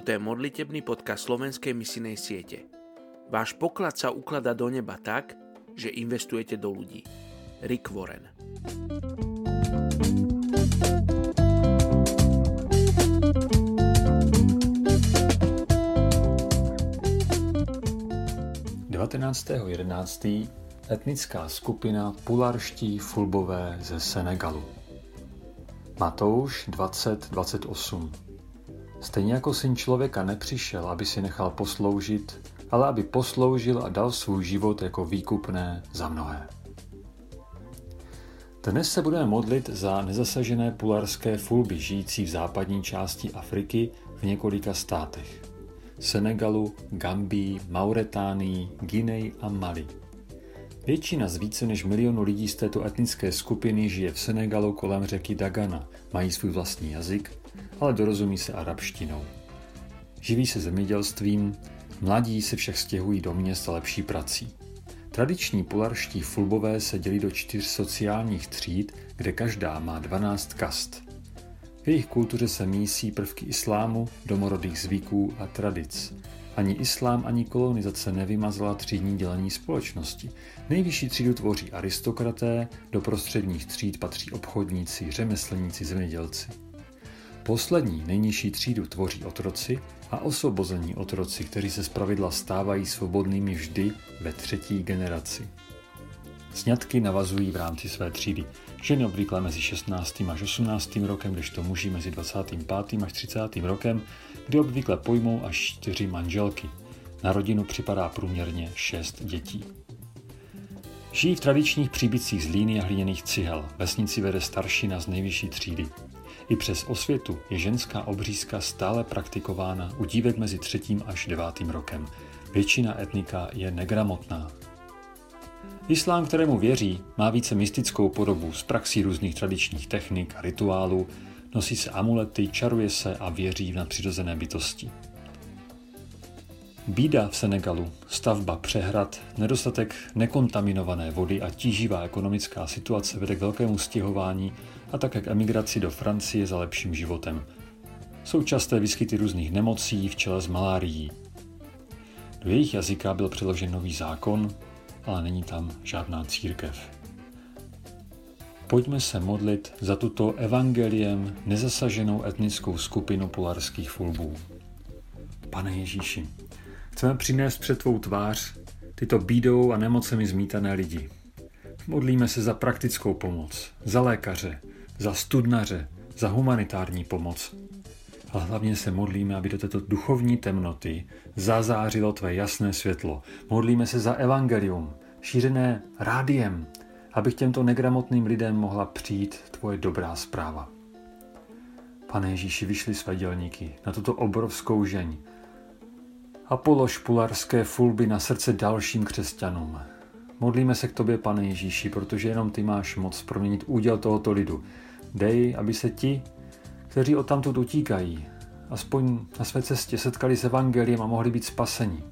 modlitebný podcast slovenskej misinej siete. Váš poklad sa ukladá do neba tak, že investujete do ľudí. Rick Warren .11. etnická skupina Pularští Fulbové ze Senegalu. Matouš 2028 Stejně jako syn člověka nepřišel, aby si nechal posloužit, ale aby posloužil a dal svůj život jako výkupné za mnohé. Dnes se budeme modlit za nezasažené pularské fulby žijící v západní části Afriky v několika státech. Senegalu, Gambii, Mauretánii, Guinei a Mali. Většina z více než milionu lidí z této etnické skupiny žije v Senegalu kolem řeky Dagana, mají svůj vlastní jazyk, ale dorozumí se arabštinou. Živí se zemědělstvím, mladí se však stěhují do měst a lepší prací. Tradiční polarští fulbové se dělí do čtyř sociálních tříd, kde každá má 12 kast. V jejich kultuře se mísí prvky islámu, domorodých zvyků a tradic. Ani islám, ani kolonizace nevymazala třídní dělení společnosti. Nejvyšší třídu tvoří aristokraté, do prostředních tříd patří obchodníci, řemeslníci, zemědělci. Poslední, nejnižší třídu tvoří otroci a osvobození otroci, kteří se zpravidla stávají svobodnými vždy ve třetí generaci. Sňatky navazují v rámci své třídy. Ženy obvykle mezi 16. až 18. rokem, kdežto muži mezi 25. až 30. rokem, kdy obvykle pojmou až čtyři manželky. Na rodinu připadá průměrně 6 dětí. Žijí v tradičních příbytcích z líny a hliněných cihel. Vesnici vede staršina z nejvyšší třídy. I přes osvětu je ženská obřízka stále praktikována u dívek mezi třetím až devátým rokem. Většina etnika je negramotná. Islám, kterému věří, má více mystickou podobu z praxí různých tradičních technik a rituálů, nosí se amulety, čaruje se a věří v nadpřirozené bytosti. Bída v Senegalu, stavba přehrad, nedostatek nekontaminované vody a tíživá ekonomická situace vede k velkému stěhování a také k emigraci do Francie za lepším životem. Jsou časté výskyty různých nemocí v čele s malárií. Do jejich jazyka byl přeložen nový zákon, ale není tam žádná církev. Pojďme se modlit za tuto evangeliem nezasaženou etnickou skupinu polarských fulbů. Pane Ježíši, chceme přinést před tvou tvář tyto bídou a nemocemi zmítané lidi. Modlíme se za praktickou pomoc, za lékaře, za studnaře, za humanitární pomoc. A hlavně se modlíme, aby do této duchovní temnoty zazářilo tvé jasné světlo. Modlíme se za evangelium, šířené rádiem, aby k těmto negramotným lidem mohla přijít tvoje dobrá zpráva. Pane Ježíši, vyšli své dělníky na tuto obrovskou žeň a polož pularské fulby na srdce dalším křesťanům. Modlíme se k tobě, pane Ježíši, protože jenom ty máš moc proměnit úděl tohoto lidu. Dej, aby se ti, kteří odtamtud utíkají, aspoň na své cestě setkali s evangeliem a mohli být spaseni.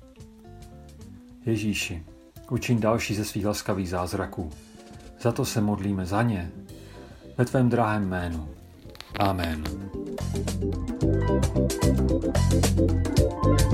Ježíši, učin další ze svých laskavých zázraků. Za to se modlíme za ně. Ve tvém drahém jménu. Amen. thank you